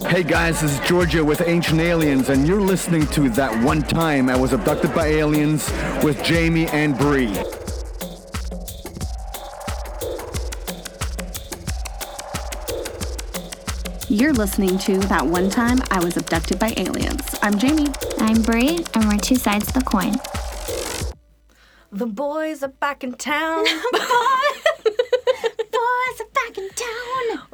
Hey guys, this is Georgia with Ancient Aliens, and you're listening to That One Time I Was Abducted by Aliens with Jamie and Bree. You're listening to That One Time I Was Abducted by Aliens. I'm Jamie. I'm Bree, and we're two sides of the coin. The boys are back in town.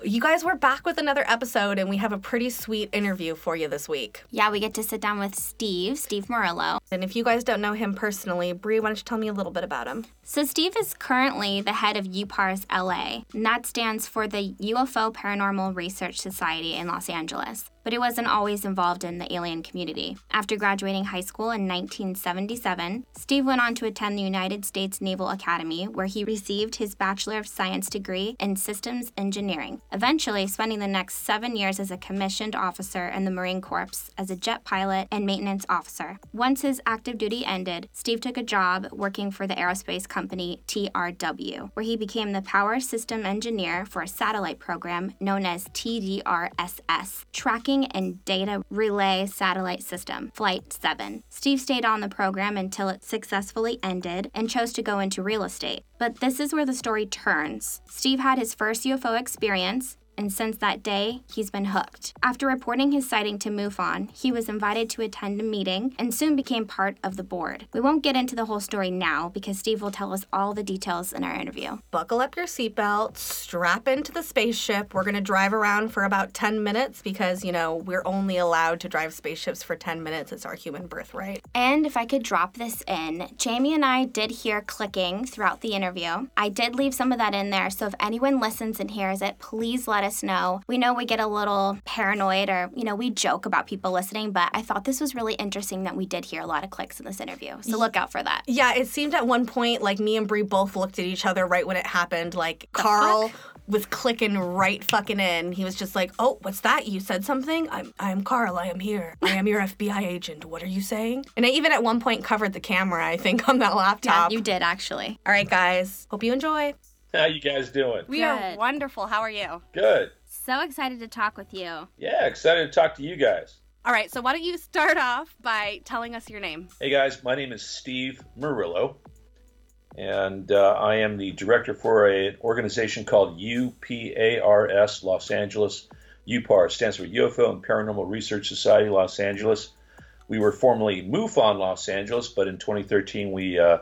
you guys, we're back with another episode, and we have a pretty sweet interview for you this week. Yeah, we get to sit down with Steve, Steve Murillo. And if you guys don't know him personally, Bree, why don't you tell me a little bit about him? So, Steve is currently the head of UPARS LA, and that stands for the UFO Paranormal Research Society in Los Angeles. But he wasn't always involved in the alien community. After graduating high school in 1977, Steve went on to attend the United States Naval Academy, where he received his Bachelor of Science degree in Systems Engineering, eventually spending the next seven years as a commissioned officer in the Marine Corps as a jet pilot and maintenance officer. Once his active duty ended, Steve took a job working for the aerospace company TRW, where he became the power system engineer for a satellite program known as TDRSS, Tracking and Data Relay Satellite System, Flight 7. Steve stayed on the program until it successfully ended and chose to go into real estate. But this is where the story turns. Steve had his first UFO experience, and since that day, he's been hooked. After reporting his sighting to MUFON, he was invited to attend a meeting and soon became part of the board. We won't get into the whole story now because Steve will tell us all the details in our interview. Buckle up your seatbelt, strap into the spaceship. We're going to drive around for about 10 minutes because, you know, we're only allowed to drive spaceships for 10 minutes. It's our human birthright. And if I could drop this in, Jamie and I did hear clicking throughout the interview. I did leave some of that in there, so if anyone listens and hears it, please let us know. We know we get a little paranoid or, you know, we joke about people listening, but I thought this was really interesting that we did hear a lot of clicks in this interview. So look out for that. Yeah, it seemed at one point like me and Bree both looked at each other right when it happened. Like Carl was clicking right fucking in. He was just like, "Oh, what's that? You said something? I'm I'm Carl. I am here. I am your FBI agent. What are you saying?" And I even at one point covered the camera. I think on that laptop. Yeah, laptop. you did actually. All right, guys. Hope you enjoy. How you guys doing? We Good. are wonderful. How are you? Good. So excited to talk with you. Yeah, excited to talk to you guys. All right, so why don't you start off by telling us your name? Hey guys, my name is Steve Murillo, and uh, I am the director for an organization called UPARS Los Angeles. UPAR stands for UFO and Paranormal Research Society Los Angeles. We were formerly MUFON Los Angeles, but in 2013 we uh,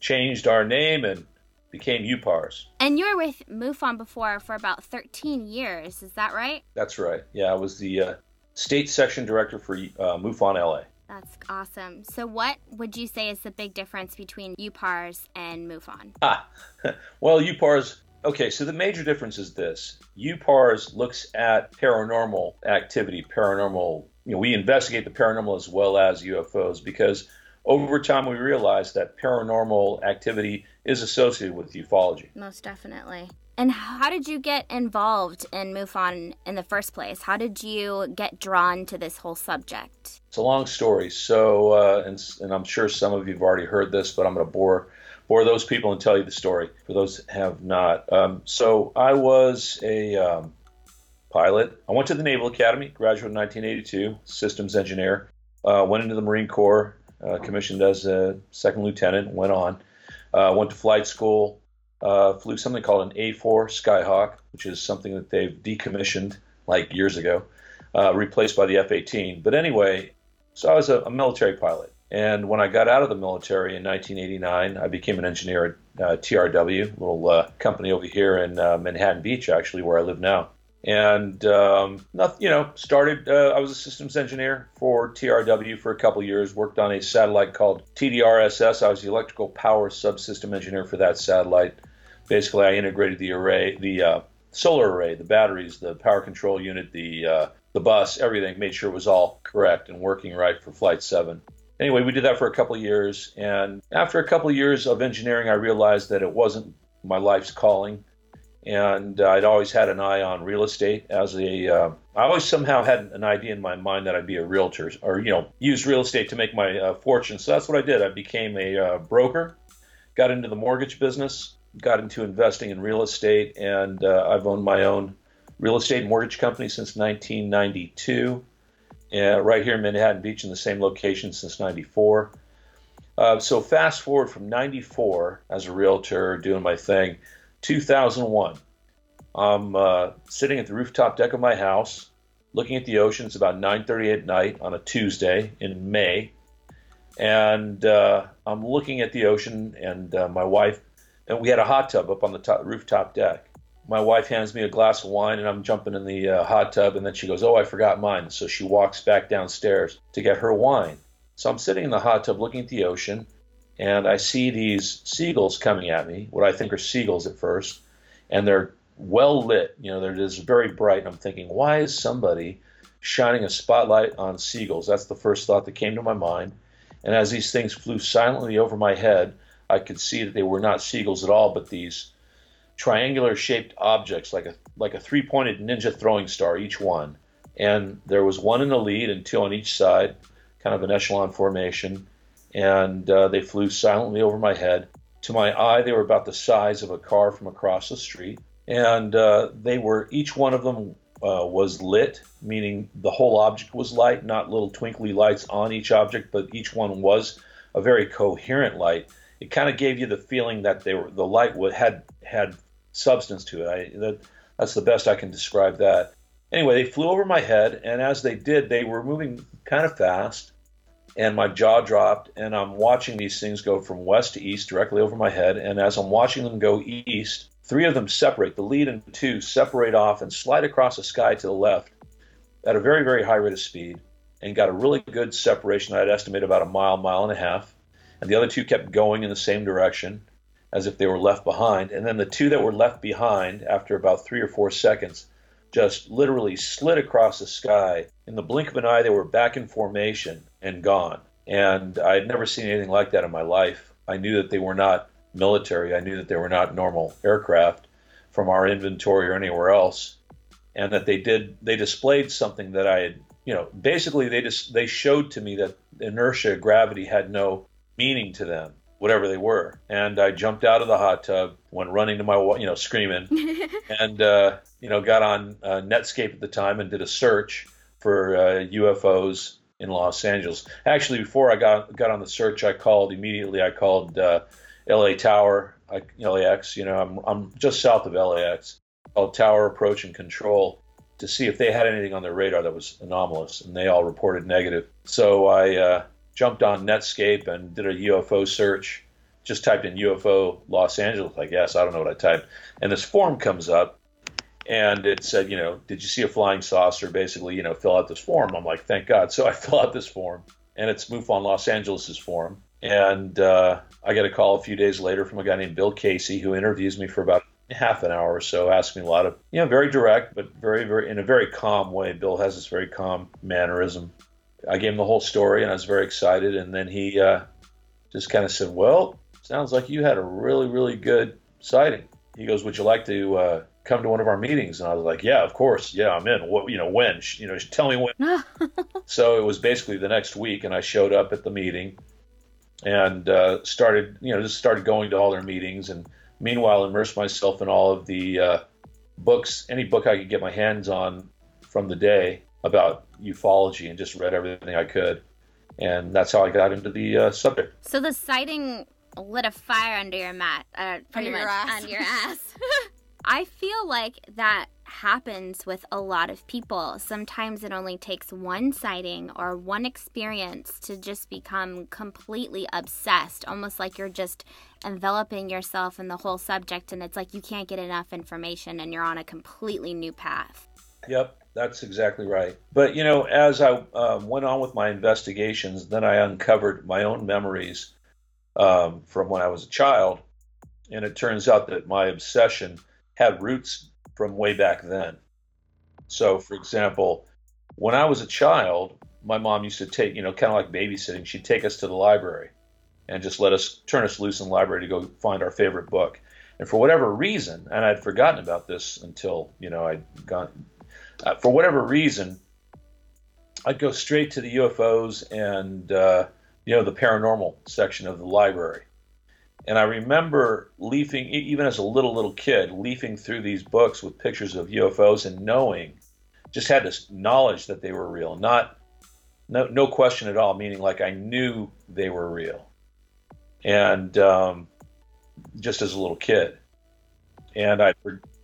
changed our name and became UPARS. And you were with MUFON before for about 13 years, is that right? That's right. Yeah, I was the uh, state section director for uh, MUFON LA. That's awesome. So, what would you say is the big difference between UPARS and MUFON? Ah, well, UPARS. Okay, so the major difference is this: UPARS looks at paranormal activity, paranormal. You know, we investigate the paranormal as well as UFOs because over time we realized that paranormal activity is associated with ufology. Most definitely. And how did you get involved in MUFON in the first place? How did you get drawn to this whole subject? It's a long story. So, uh, and, and I'm sure some of you have already heard this, but I'm going to bore bore those people and tell you the story for those that have not. Um, so, I was a um, pilot. I went to the Naval Academy, graduated in 1982, systems engineer. Uh, went into the Marine Corps, uh, commissioned as a second lieutenant, went on. Uh, went to flight school, uh, flew something called an A4 Skyhawk, which is something that they've decommissioned like years ago, uh, replaced by the F 18. But anyway, so I was a, a military pilot. And when I got out of the military in 1989, I became an engineer at uh, TRW, a little uh, company over here in Manhattan Beach, actually, where I live now. And um, nothing, you know, started. Uh, I was a systems engineer for TRW for a couple years. Worked on a satellite called TDRSS. I was the electrical power subsystem engineer for that satellite. Basically, I integrated the array, the uh, solar array, the batteries, the power control unit, the uh, the bus, everything. Made sure it was all correct and working right for Flight Seven. Anyway, we did that for a couple years, and after a couple of years of engineering, I realized that it wasn't my life's calling and uh, I'd always had an eye on real estate as a. Uh, I always somehow had an idea in my mind that I'd be a realtor or you know use real estate to make my uh, fortune. So that's what I did. I became a uh, broker, got into the mortgage business, got into investing in real estate, and uh, I've owned my own real estate mortgage company since 1992, uh, right here in Manhattan Beach in the same location since 94. Uh, so fast forward from 94 as a realtor doing my thing, 2001. I'm uh, sitting at the rooftop deck of my house, looking at the ocean. It's about 9:30 at night on a Tuesday in May, and uh, I'm looking at the ocean. And uh, my wife, and we had a hot tub up on the top, rooftop deck. My wife hands me a glass of wine, and I'm jumping in the uh, hot tub. And then she goes, "Oh, I forgot mine." So she walks back downstairs to get her wine. So I'm sitting in the hot tub looking at the ocean, and I see these seagulls coming at me. What I think are seagulls at first, and they're well lit. You know, they're just very bright. And I'm thinking, why is somebody shining a spotlight on seagulls? That's the first thought that came to my mind. And as these things flew silently over my head, I could see that they were not seagulls at all, but these triangular shaped objects, like a like a three pointed ninja throwing star, each one. And there was one in the lead and two on each side, kind of an echelon formation. And uh, they flew silently over my head. To my eye, they were about the size of a car from across the street and uh, they were each one of them uh, was lit, meaning the whole object was light, not little twinkly lights on each object, but each one was a very coherent light. It kind of gave you the feeling that they were the light had had substance to it. I, that, that's the best I can describe that. Anyway, they flew over my head, and as they did, they were moving kind of fast, and my jaw dropped, and I'm watching these things go from west to east directly over my head. And as I'm watching them go east, Three of them separate, the lead and two separate off and slide across the sky to the left at a very, very high rate of speed and got a really good separation. I'd estimate about a mile, mile and a half. And the other two kept going in the same direction as if they were left behind. And then the two that were left behind, after about three or four seconds, just literally slid across the sky. In the blink of an eye, they were back in formation and gone. And I had never seen anything like that in my life. I knew that they were not military. I knew that they were not normal aircraft from our inventory or anywhere else, and that they did they displayed something that I had you know basically they just they showed to me that inertia gravity had no meaning to them whatever they were and i jumped out of the hot tub went running to my you know screaming and uh, you know got on uh, netscape at the time and did a search for uh, ufos in los angeles actually before i got got on the search i called immediately i called uh, LA Tower, LAX. You know, I'm I'm just south of LAX, called Tower Approach and Control to see if they had anything on their radar that was anomalous, and they all reported negative. So I uh, jumped on Netscape and did a UFO search. Just typed in UFO Los Angeles, I guess. I don't know what I typed, and this form comes up, and it said, you know, did you see a flying saucer? Basically, you know, fill out this form. I'm like, thank God. So I fill out this form, and it's MUFON Los Angeles's form, and uh, I get a call a few days later from a guy named Bill Casey who interviews me for about half an hour or so, asks me a lot of, you know, very direct, but very, very, in a very calm way. Bill has this very calm mannerism. I gave him the whole story and I was very excited. And then he uh, just kind of said, Well, sounds like you had a really, really good sighting. He goes, Would you like to uh, come to one of our meetings? And I was like, Yeah, of course. Yeah, I'm in. What, you know, when? You know, tell me when. so it was basically the next week, and I showed up at the meeting and uh, started, you know, just started going to all their meetings, and meanwhile immersed myself in all of the uh, books, any book I could get my hands on from the day about ufology, and just read everything I could, and that's how I got into the uh, subject. So the sighting lit a fire under your mat, uh, pretty under much your ass. under your ass. I feel like that happens with a lot of people. Sometimes it only takes one sighting or one experience to just become completely obsessed, almost like you're just enveloping yourself in the whole subject, and it's like you can't get enough information and you're on a completely new path. Yep, that's exactly right. But you know, as I uh, went on with my investigations, then I uncovered my own memories um, from when I was a child, and it turns out that my obsession had roots from way back then. So, for example, when I was a child, my mom used to take, you know, kind of like babysitting. She'd take us to the library and just let us turn us loose in the library to go find our favorite book. And for whatever reason, and I'd forgotten about this until, you know, I'd gone, uh, for whatever reason, I'd go straight to the UFOs and, uh, you know, the paranormal section of the library. And I remember leafing, even as a little, little kid, leafing through these books with pictures of UFOs and knowing, just had this knowledge that they were real. Not, no, no question at all, meaning like I knew they were real. And um, just as a little kid. And I'd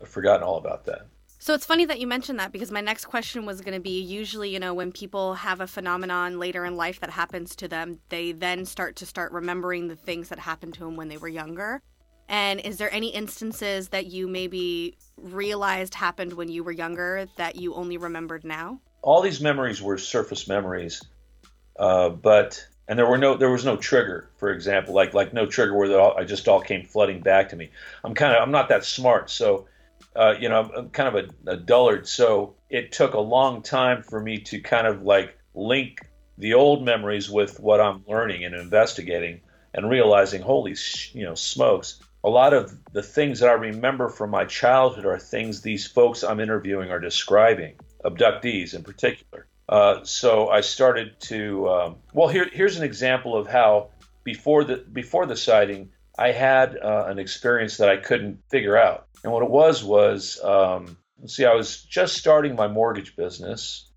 forgotten all about that. So it's funny that you mentioned that because my next question was going to be usually, you know, when people have a phenomenon later in life that happens to them, they then start to start remembering the things that happened to them when they were younger. And is there any instances that you maybe realized happened when you were younger that you only remembered now? All these memories were surface memories, uh, but and there were no there was no trigger, for example, like like no trigger where all, I just all came flooding back to me. I'm kind of I'm not that smart, so uh, you know, I'm kind of a, a dullard. So it took a long time for me to kind of like link the old memories with what I'm learning and investigating and realizing, holy, you know, smokes. A lot of the things that I remember from my childhood are things these folks I'm interviewing are describing, abductees in particular. Uh, so I started to, um, well, here, here's an example of how before the before the sighting, I had uh, an experience that I couldn't figure out. And what it was was, um, see, I was just starting my mortgage business,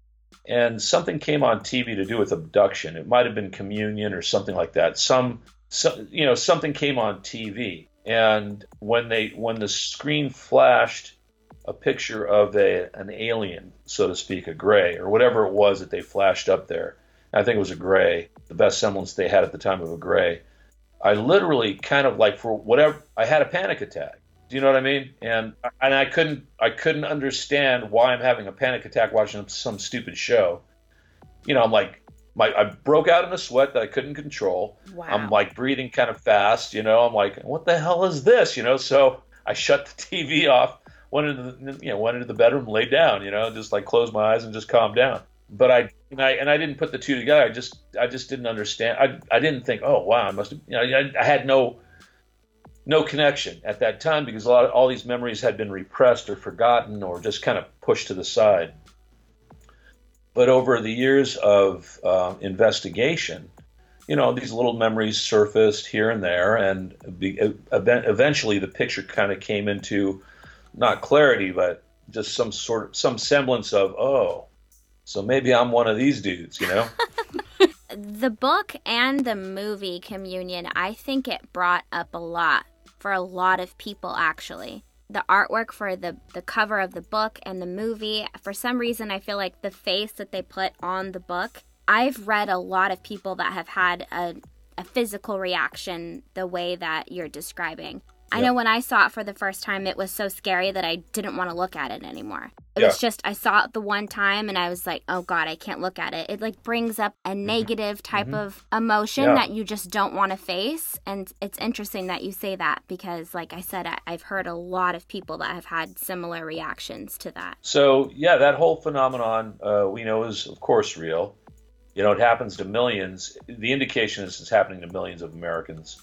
and something came on TV to do with abduction. It might have been communion or something like that. Some, some, you know, something came on TV, and when they when the screen flashed a picture of a an alien, so to speak, a gray or whatever it was that they flashed up there. I think it was a gray, the best semblance they had at the time of a gray. I literally kind of like for whatever I had a panic attack. Do you know what I mean? And and I couldn't I couldn't understand why I'm having a panic attack watching some stupid show. You know, I'm like my I broke out in a sweat that I couldn't control. Wow. I'm like breathing kind of fast, you know. I'm like, what the hell is this? You know, so I shut the TV off, went into the you know, went into the bedroom, laid down, you know, just like closed my eyes and just calmed down. But I and I and I didn't put the two together. I just I just didn't understand. I I didn't think, oh wow, I must have you know, I, I had no no connection at that time because a lot of, all these memories had been repressed or forgotten or just kind of pushed to the side. But over the years of uh, investigation, you know, these little memories surfaced here and there, and be, eventually the picture kind of came into not clarity, but just some sort of some semblance of, oh, so maybe I'm one of these dudes, you know. the book and the movie Communion, I think it brought up a lot for a lot of people actually. The artwork for the the cover of the book and the movie, for some reason I feel like the face that they put on the book, I've read a lot of people that have had a a physical reaction the way that you're describing. I know when I saw it for the first time, it was so scary that I didn't want to look at it anymore. It yeah. was just, I saw it the one time and I was like, oh God, I can't look at it. It like brings up a mm-hmm. negative type mm-hmm. of emotion yeah. that you just don't want to face. And it's interesting that you say that because, like I said, I, I've heard a lot of people that have had similar reactions to that. So, yeah, that whole phenomenon uh, we know is, of course, real. You know, it happens to millions. The indication is it's happening to millions of Americans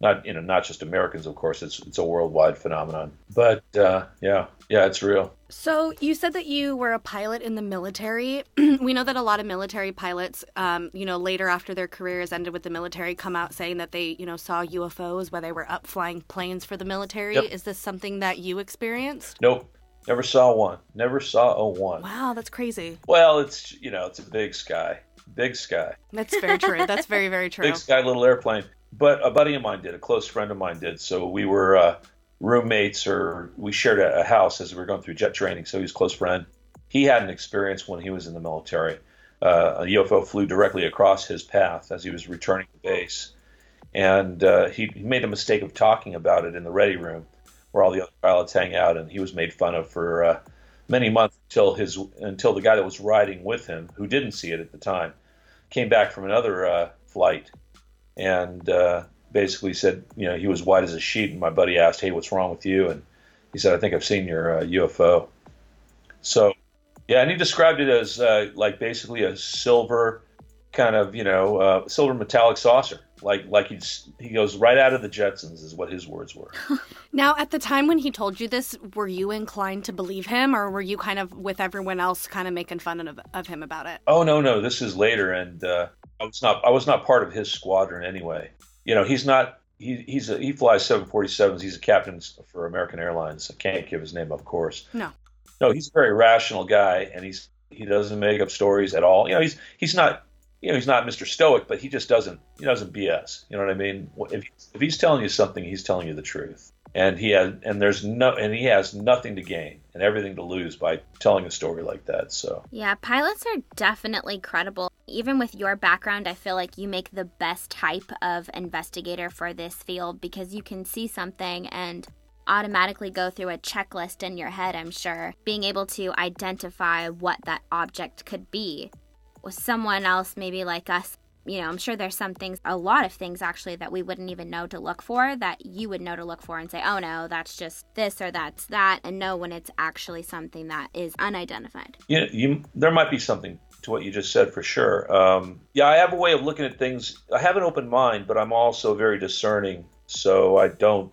not you know not just Americans, of course. It's it's a worldwide phenomenon. But uh, yeah, yeah, it's real. So you said that you were a pilot in the military. we know that a lot of military pilots, um, you know, later after their careers ended with the military, come out saying that they you know saw UFOs while they were up flying planes for the military. Yep. Is this something that you experienced? Nope. Never saw one. Never saw a one. Wow, that's crazy. Well, it's you know, it's a big sky. Big sky. That's very true. That's very, very true. Big sky, little airplane but a buddy of mine did, a close friend of mine did. So we were uh, roommates, or we shared a, a, house as we were going through jet training. So he was a close friend. He had an experience when he was in the military. Uh, a UFO flew directly across his path as he was returning to base, and uh, he, made a mistake of talking about it in the ready room, where all the other pilots hang out, and he was made fun of for uh, many months until his until the guy that was riding with him, who didn't see it at the time, came back from another uh, flight and uh, basically said, you know, he was white as a sheet. And my buddy asked, "Hey, what's wrong with you?" And he said, "I think I've seen your uh, UFO." So, yeah, and he described it as uh, like basically a silver kind of, you know, uh, silver metallic saucer. Like like he's he goes right out of the Jetsons is what his words were. now, at the time when he told you this, were you inclined to believe him, or were you kind of with everyone else, kind of making fun of, of him about it? Oh no, no, this is later, and uh, I was not I was not part of his squadron anyway. You know, he's not he he's a, he flies 747s. He's a captain for American Airlines. I can't give his name, of course. No. No, he's a very rational guy, and he's he doesn't make up stories at all. You know, he's he's not you know he's not Mr. Stoic, but he just doesn't he doesn't BS. You know what I mean? If if he's telling you something, he's telling you the truth, and he has and there's no and he has nothing to gain and everything to lose by telling a story like that. So yeah, pilots are definitely credible. Even with your background, I feel like you make the best type of investigator for this field because you can see something and automatically go through a checklist in your head, I'm sure, being able to identify what that object could be. With someone else, maybe like us, you know, I'm sure there's some things, a lot of things actually, that we wouldn't even know to look for that you would know to look for and say, oh no, that's just this or that's that, and know when it's actually something that is unidentified. You, you there might be something to what you just said for sure. Um, yeah, I have a way of looking at things. I have an open mind, but I'm also very discerning, so I don't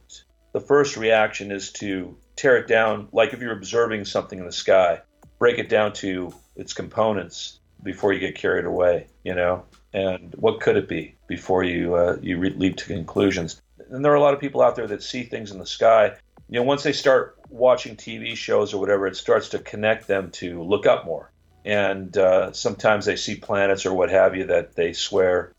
the first reaction is to tear it down, like if you're observing something in the sky, break it down to its components before you get carried away, you know? And what could it be before you uh, you re- leap to conclusions? And there are a lot of people out there that see things in the sky. You know, once they start watching TV shows or whatever, it starts to connect them to look up more. And uh, sometimes they see planets or what have you that they swear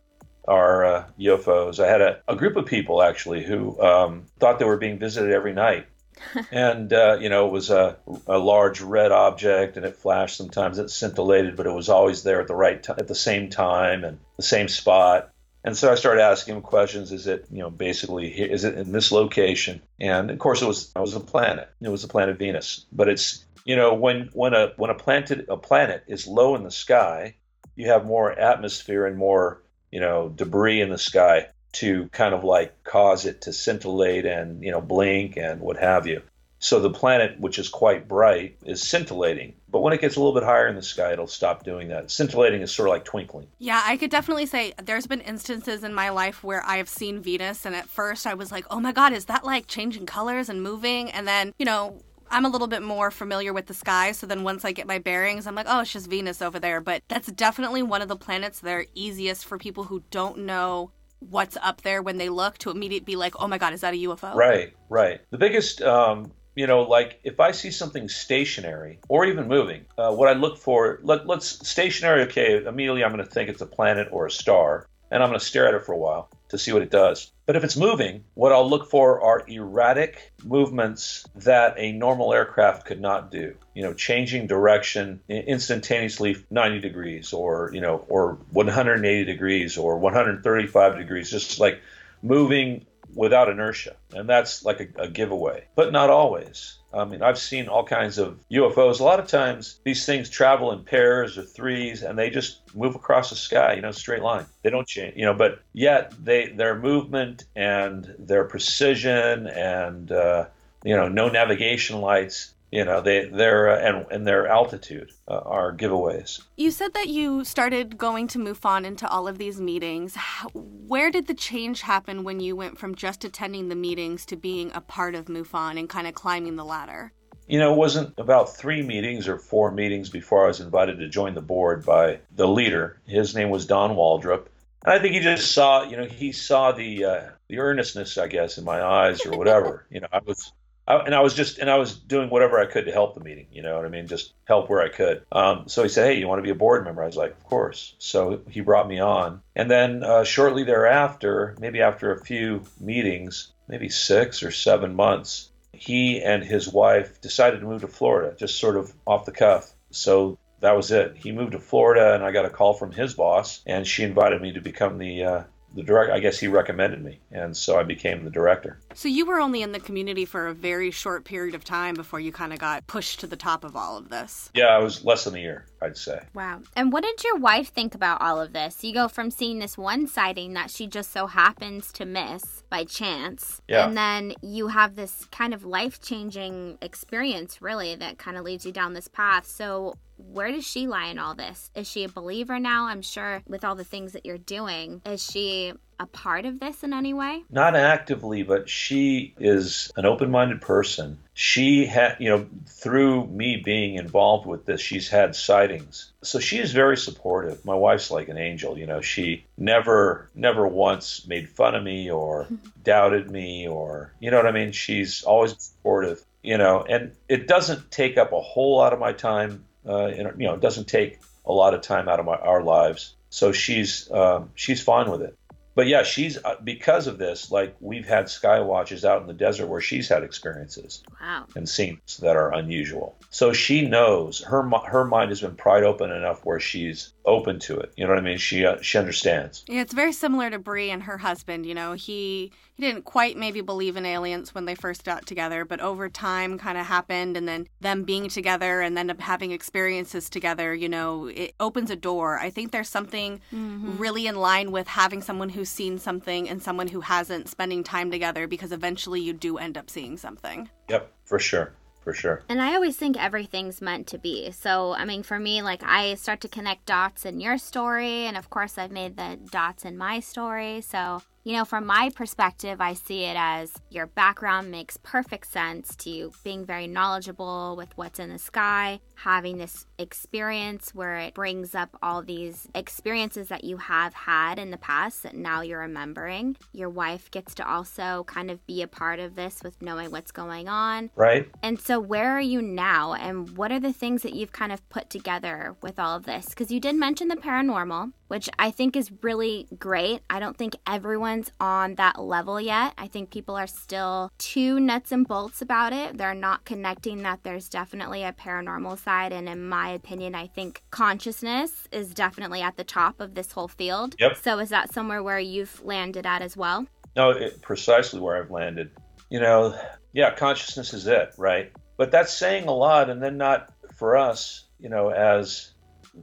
are uh, UFOs. I had a, a, group of people actually who um, thought they were being visited every night. and uh, you know it was a, a large red object and it flashed sometimes it scintillated but it was always there at the right time at the same time and the same spot and so I started asking him questions. Is it, you know, basically, is it in this location? And of course, it was. It was a planet. It was the planet Venus. But it's, you know, when when a when a planet a planet is low in the sky, you have more atmosphere and more you know, debris in the sky to kind of like cause it to scintillate and, you know, blink and what have you. So the planet, which is quite bright, is scintillating. But when it gets a little bit higher in the sky, it'll stop doing that. Scintillating is sort of like twinkling. Yeah, I could definitely say there's been instances in my life where I have seen Venus, and at first I was like, oh my God, is that like changing colors and moving? And then, you know, I'm a little bit more familiar with the sky, so then once I get my bearings, I'm like, oh, it's just Venus over there. But that's definitely one of the planets that are easiest for people who don't know what's up there when they look to immediately be like, oh my God, is that a UFO? Right, right. The biggest, um, you know, like if I see something stationary or even moving, uh, what I look for, let, let's stationary, okay, immediately I'm going to think it's a planet or a star, and I'm going to stare at it for a while to see what it does. But if it's moving, what I'll look for are erratic movements that a normal aircraft could not do. You know, changing direction instantaneously 90 degrees or, you know, or 180 degrees or 135 degrees, just like moving without inertia. And that's like a, a giveaway, but not always. I mean, I've seen all kinds of UFOs. A lot of times, these things travel in pairs or threes, and they just move across the sky, you know, straight line. They don't change, you know. But yet, they their movement and their precision and uh, you know, no navigation lights you know they they're uh, and and their altitude uh, are giveaways. You said that you started going to MUFON into all of these meetings. Where did the change happen when you went from just attending the meetings to being a part of MUFON and kind of climbing the ladder? You know, it wasn't about three meetings or four meetings before I was invited to join the board by the leader. His name was Don Waldrop. And I think he just saw, you know, he saw the uh, the earnestness, I guess, in my eyes or whatever. you know, I was I, and I was just and I was doing whatever I could to help the meeting. You know what I mean? Just help where I could. Um, so he said, "Hey, you want to be a board member?" I was like, "Of course." So he brought me on, and then uh, shortly thereafter, maybe after a few meetings, maybe six or seven months, he and his wife decided to move to Florida, just sort of off the cuff. So that was it. He moved to Florida, and I got a call from his boss, and she invited me to become the uh, the direct I guess he recommended me and so I became the director. So you were only in the community for a very short period of time before you kind of got pushed to the top of all of this. Yeah, I was less than a year, I'd say. Wow. And what did your wife think about all of this? You go from seeing this one sighting that she just so happens to miss by chance. Yeah. And then you have this kind of life-changing experience really that kind of leads you down this path. So where does she lie in all this? Is she a believer now? I'm sure with all the things that you're doing, is she a part of this in any way? Not actively, but she is an open-minded person. She had, you know, through me being involved with this, she's had sightings. So she is very supportive. My wife's like an angel, you know. She never never once made fun of me or doubted me or you know what I mean? She's always supportive, you know, and it doesn't take up a whole lot of my time uh, you know, it doesn't take a lot of time out of my, our lives. So she's um, she's fine with it. But yeah, she's uh, because of this. Like we've had sky watches out in the desert where she's had experiences Wow. and scenes that are unusual. So she knows her her mind has been pried open enough where she's open to it. You know what I mean? She uh, she understands. Yeah, it's very similar to Bree and her husband. You know, he he didn't quite maybe believe in aliens when they first got together, but over time kind of happened, and then them being together and then having experiences together. You know, it opens a door. I think there's something really in line with having someone who's seen something and someone who hasn't spending time together, because eventually you do end up seeing something. Yep, for sure, for sure. And I always think everything's meant to be. So, I mean, for me, like, I start to connect dots in your story. And of course, I've made the dots in my story. So, you know, from my perspective, I see it as your background makes perfect sense to you being very knowledgeable with what's in the sky, having this experience where it brings up all these experiences that you have had in the past that now you're remembering. Your wife gets to also kind of be a part of this with knowing what's going on. Right? And so, where are you now? And what are the things that you've kind of put together with all of this? Because you did mention the paranormal, which I think is really great. I don't think everyone's on that level yet. I think people are still too nuts and bolts about it. They're not connecting that there's definitely a paranormal side. And in my opinion, I think consciousness is definitely at the top of this whole field. Yep. So, is that somewhere where you've landed at as well? No, it, precisely where I've landed. You know, yeah, consciousness is it, right? But that's saying a lot, and then not for us, you know, as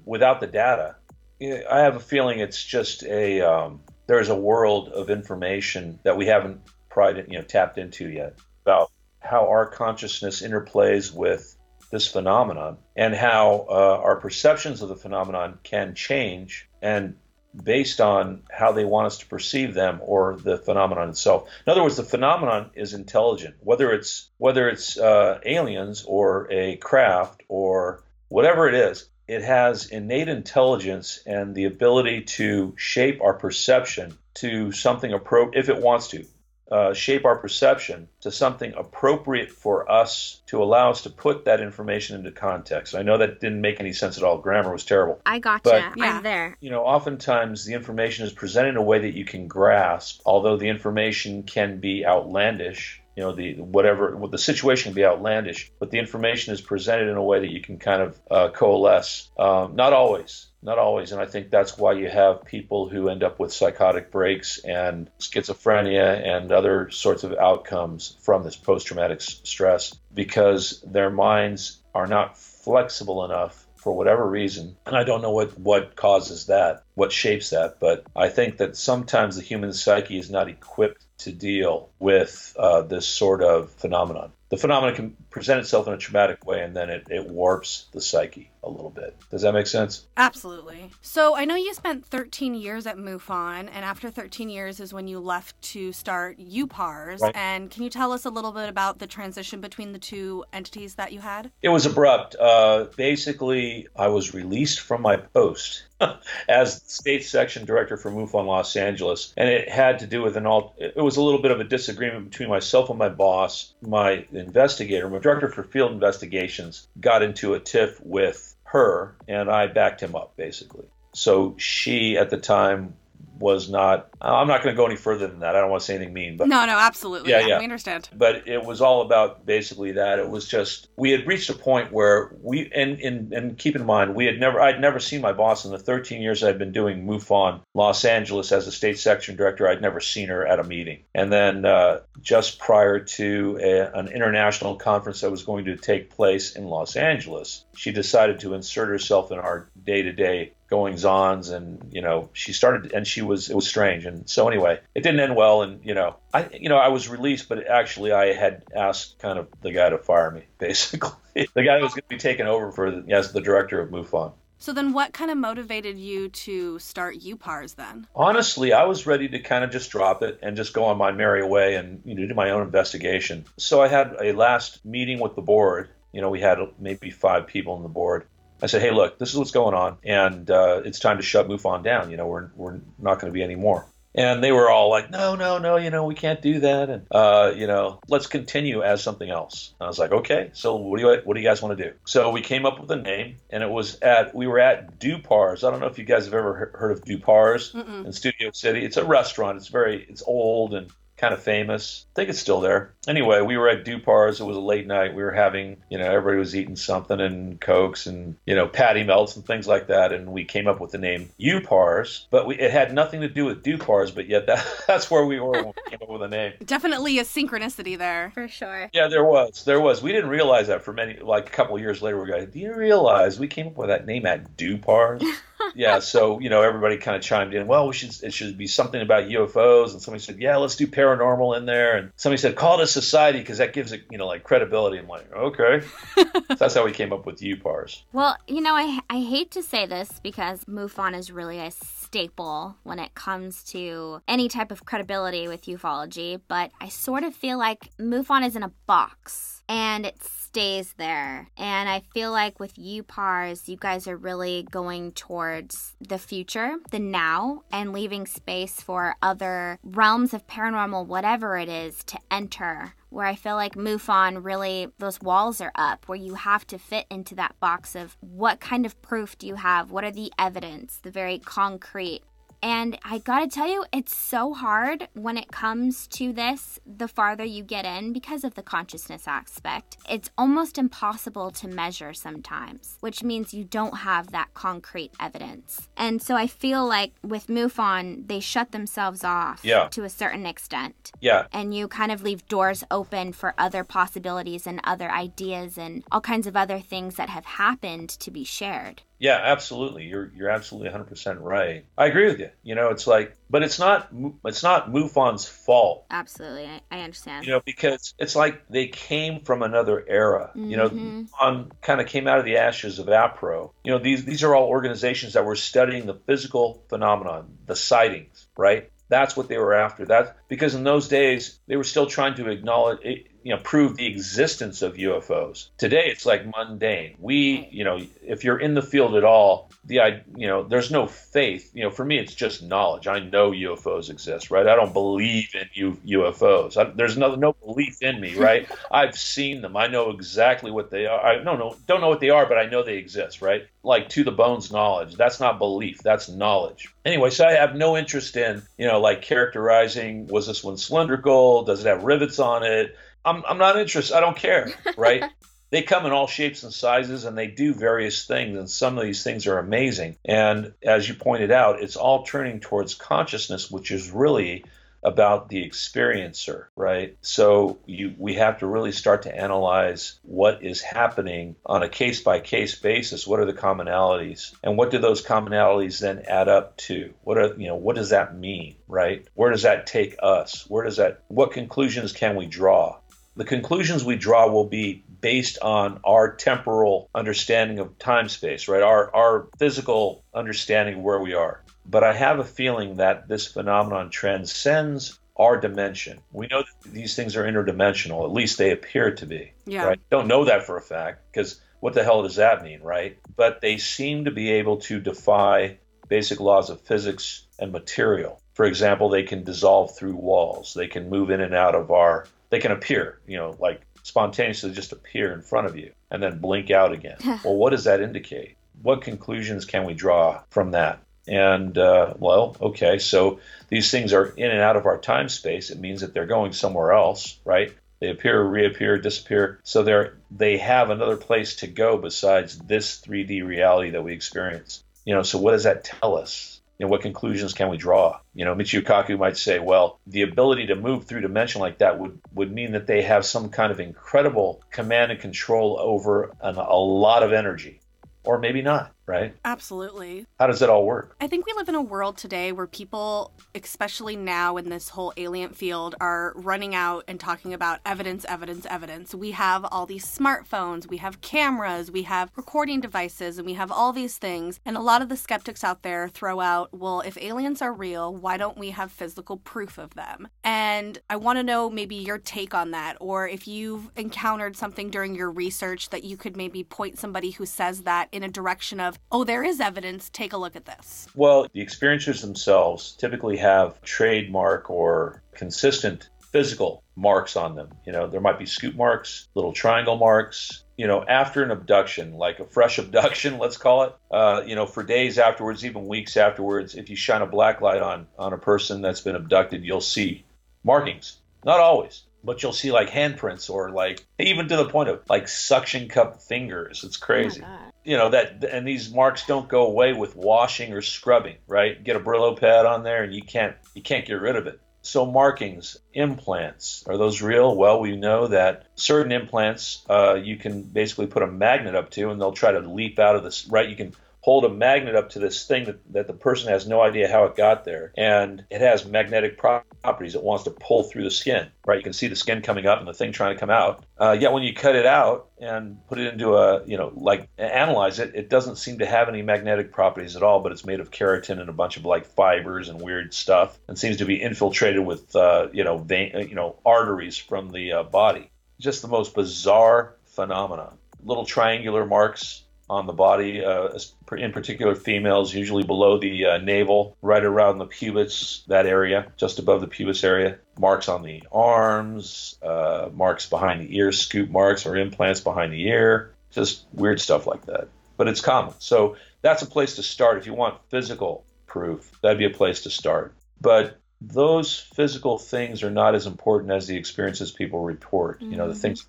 without the data. I have a feeling it's just a um, there's a world of information that we haven't pried, you know, tapped into yet about how our consciousness interplays with this phenomenon and how uh, our perceptions of the phenomenon can change and based on how they want us to perceive them or the phenomenon itself. In other words, the phenomenon is intelligent, whether it's whether it's uh, aliens or a craft or whatever it is. It has innate intelligence and the ability to shape our perception to something appropriate if it wants to. Uh, shape our perception to something appropriate for us to allow us to put that information into context. I know that didn't make any sense at all. Grammar was terrible I gotcha. But- Yeah. I'm there. you know, oftentimes the information is presented in a way that you can grasp, although the information can be outlandish. You know, the whatever the situation can be outlandish, but the information is presented in a way that you can kind of uh, coalesce. Um, not always, not always, and I think that's why you have people who end up with psychotic breaks and schizophrenia and other sorts of outcomes from this post-traumatic stress because their minds are not flexible enough for whatever reason. And I don't know what, what causes that, what shapes that, but I think that sometimes the human psyche is not equipped to deal with uh, this sort of phenomenon. The phenomenon can present itself in a traumatic way and then it, it warps the psyche a little bit. Does that make sense? Absolutely. So I know you spent 13 years at MUFON, and after 13 years is when you left to start UPARS. Right. And can you tell us a little bit about the transition between the two entities that you had? It was abrupt. Uh, basically, I was released from my post as state section director for MUFON Los Angeles, and it had to do with an all. It was a little bit of a disagreement between myself and my boss. My investigator, my director for field investigations, got into a tiff with her, and I backed him up basically. So she, at the time, was not. I'm not going to go any further than that. I don't want to say anything mean, but No, no, absolutely. Yeah, yeah. We understand. but it was all about basically that. It was just we had reached a point where we and and, and keep in mind we had never I'd never seen my boss in the 13 years I'd been doing MUFON Los Angeles as a state section director. I'd never seen her at a meeting. And then uh, just prior to a, an international conference that was going to take place in Los Angeles, she decided to insert herself in our day-to-day goings ons and you know she started and she was it was strange and so anyway it didn't end well and you know i you know i was released but actually i had asked kind of the guy to fire me basically the guy who was going to be taken over for the, as the director of mufon So then what kind of motivated you to start UPARS then? Honestly, I was ready to kind of just drop it and just go on my merry way and you know do my own investigation. So I had a last meeting with the board. You know, we had maybe five people on the board. I said, "Hey, look, this is what's going on, and uh, it's time to shut MUFON down. You know, we're we're not going to be any more." And they were all like, no, no, no, you know, we can't do that. And, uh, you know, let's continue as something else. And I was like, okay, so what do you, what do you guys want to do? So we came up with a name and it was at, we were at Dupars. I don't know if you guys have ever heard of Dupars in Studio City. It's a restaurant. It's very, it's old and kind of famous. I think it's still there. Anyway, we were at Dupars. It was a late night. We were having, you know, everybody was eating something and cokes and, you know, patty melts and things like that. And we came up with the name Upars, but we, it had nothing to do with Dupars, but yet that, that's where we were when we came up with the name. Definitely a synchronicity there. For sure. Yeah, there was. There was. We didn't realize that for many, like a couple of years later, we are like, do you realize we came up with that name at Dupars? yeah, so you know everybody kind of chimed in. Well, we should it should be something about UFOs, and somebody said, yeah, let's do paranormal in there, and somebody said, call it a society because that gives it you know like credibility. I'm like, okay, so that's how we came up with UPARS. Well, you know, I I hate to say this because MUFON is really a staple when it comes to any type of credibility with ufology, but I sort of feel like MUFON is in a box and it's stays there. And I feel like with UPARS, you guys are really going towards the future, the now, and leaving space for other realms of paranormal, whatever it is, to enter where I feel like MUFON really, those walls are up where you have to fit into that box of what kind of proof do you have? What are the evidence, the very concrete? And I gotta tell you, it's so hard when it comes to this the farther you get in because of the consciousness aspect. It's almost impossible to measure sometimes, which means you don't have that concrete evidence. And so I feel like with MUFON, they shut themselves off Yeah. to a certain extent. Yeah, And you kind of leave doors open for other possibilities and other ideas and all kinds of other things that have happened to be shared. Yeah, absolutely. You're you're absolutely 100% right. I agree with you. You know, it's like, but it's not it's not MUFON's fault. Absolutely. I, I understand. You know, because it's like they came from another era. You know, Mhm. MUFON kind of came out of the ashes of APRO. You know, these these are all organizations that were studying the physical phenomenon, the sightings, right? That's what they were after. That because in those days they were still trying to acknowledge, you know, prove the existence of UFOs. Today it's like mundane. We, you know, if you're in the field at all, the I, you know, there's no faith. You know, for me it's just knowledge. I know UFOs exist, right? I don't believe in U- UFOs. I, there's no no belief in me, right? I've seen them. I know exactly what they are. I no no don't know what they are, but I know they exist, right? Like to the bones knowledge. That's not belief. That's knowledge. Anyway, so I have no interest in you know like characterizing. Was this one cylindrical? Does it have rivets on it? I'm I'm not interested. I don't care, right? they come in all shapes and sizes and they do various things and some of these things are amazing. And as you pointed out it's all turning towards consciousness which is really about the experiencer right? So you we have to really start to analyze what is happening on a case by case basis. What are the commonalities? And what do those commonalities then add up to? What are you know what does that mean right? Where does that take us? Where does that what conclusions can we draw the conclusions we draw will be based on our temporal understanding of time space, right? Our, our physical understanding of where we are. But I have a feeling that this phenomenon transcends our dimension. We know that these things are interdimensional, at least they appear to be. Yeah. Right? Don't know that for a fact because what the hell does that mean, right? But they seem to be able to defy basic laws of physics and material. For example, they can dissolve through walls. They can move in and out of our they can appear, you know, like spontaneously just appear in front of you and then blink out again. well, what does that indicate? What conclusions can we draw from that? And uh, well, okay, so these things are in and out of our time space. It means that they're going somewhere else, right? They appear, reappear, disappear. So they're they have another place to go besides this 3D reality that we experience. You know, so what does that tell us? Know, what conclusions can we draw? You know, Michio Kaku might say, well, the ability to move through dimension like that would, would mean that they have some kind of incredible command and control over an, a lot of energy. Or maybe not, right? Absolutely. How does it all work? I think we live in a world today where people, especially now in this whole alien field, are running out and talking about evidence, evidence, evidence. We have all these smartphones, we have cameras, we have recording devices, and we have all these things. And a lot of the skeptics out there throw out, well, if aliens are real, why don't we have physical proof of them? And I want to know maybe your take on that, or if you've encountered something during your research that you could maybe point somebody who says that in a direction of, oh, there is evidence, take a look at this. Well, the experiencers themselves typically have trademark or consistent physical marks on them. You know, there might be scoop marks, little triangle marks. You know, after an abduction, like a fresh abduction, let's call it. Uh, you know, for days afterwards, even weeks afterwards, if you shine a black light on on a person that's been abducted, you'll see markings. Not always, but you'll see like handprints or like even to the point of like suction cup fingers. It's crazy. You know that and these marks don't go away with washing or scrubbing, right? Get a Brillo pad on there and you can't you can't get rid of it. So markings, implants, are those real? Well, we know that certain implants uh, you can basically put a magnet up to, and they'll try to leap out of this. Right? You can hold a magnet up to this thing that, that the person has no idea how it got there, and it has magnetic properties. It wants to pull through the skin. Right? You can see the skin coming up and the thing trying to come out. Uh, yet when you cut it out and put it into a, you know, like analyze it, it doesn't seem to have any magnetic properties at all. But it's made of keratin and a bunch of like fibers and weird stuff, and seems to be infiltrated with, uh, you know, vein, you know, arteries from the uh, body. Just the most bizarre phenomena. Little triangular marks on the body, uh, in particular females, usually below the uh, navel, right around the pubis, that area, just above the pubis area. Marks on the arms, uh, marks behind the ear, scoop marks or implants behind the ear, just weird stuff like that. But it's common. So that's a place to start. If you want physical proof, that'd be a place to start. But those physical things are not as important as the experiences people report. Mm-hmm. You know, the things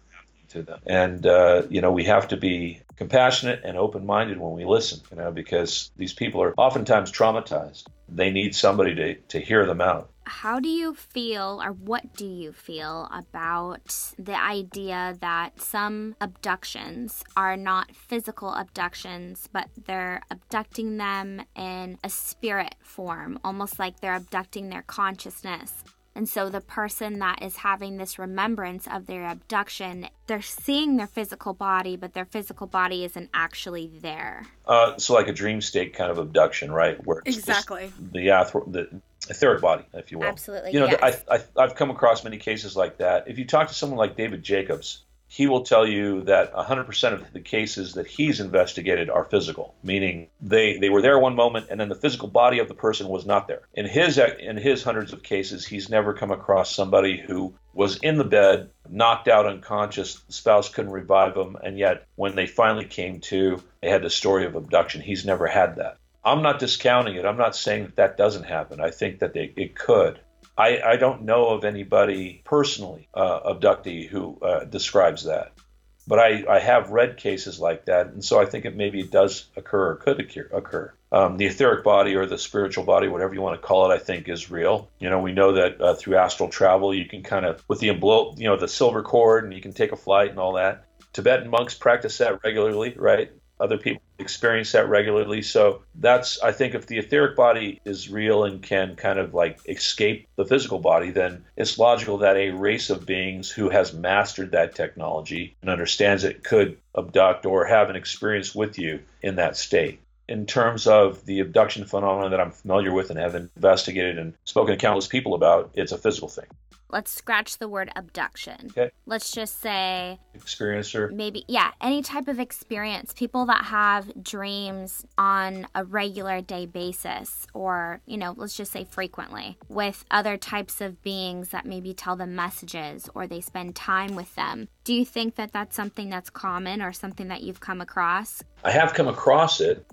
to them. And, uh, you know, we have to be compassionate and open minded when we listen, you know, because these people are oftentimes traumatized. They need somebody to, to hear them out. How do you feel, or what do you feel about the idea that some abductions are not physical abductions, but they're abducting them in a spirit form, almost like they're abducting their consciousness? And so the person that is having this remembrance of their abduction, they're seeing their physical body, but their physical body isn't actually there. Uh, so like a dream state kind of abduction, right? Where exactly the ath- the etheric body, if you will. Absolutely. You know, yes. I, I, I've come across many cases like that. If you talk to someone like David Jacobs, he will tell you that 100% of the cases that he's investigated are physical, meaning they, they were there one moment and then the physical body of the person was not there. In his in his hundreds of cases, he's never come across somebody who was in the bed, knocked out unconscious, the spouse couldn't revive them, and yet when they finally came to, they had the story of abduction. He's never had that. I'm not discounting it. I'm not saying that that doesn't happen. I think that they, it could. I, I don't know of anybody personally, uh, abductee, who uh, describes that. But I, I have read cases like that, and so I think it maybe does occur or could occur. Um, the etheric body or the spiritual body, whatever you want to call it, I think is real. You know, we know that uh, through astral travel, you can kind of with the you know the silver cord, and you can take a flight and all that. Tibetan monks practice that regularly, right? Other people experience that regularly. So that's, I think, if the etheric body is real and can kind of like escape the physical body, then it's logical that a race of beings who has mastered that technology and understands it could abduct or have an experience with you in that state in terms of the abduction phenomenon that I'm familiar with and have investigated and spoken to countless people about, it's a physical thing let's scratch the word abduction. Okay. Let's just say experiencer. Maybe yeah, any type of experience. People that have dreams on a regular day basis or, you know, let's just say frequently with other types of beings that maybe tell them messages or they spend time with them. Do you think that that's something that's common or something that you've come across? I have come across it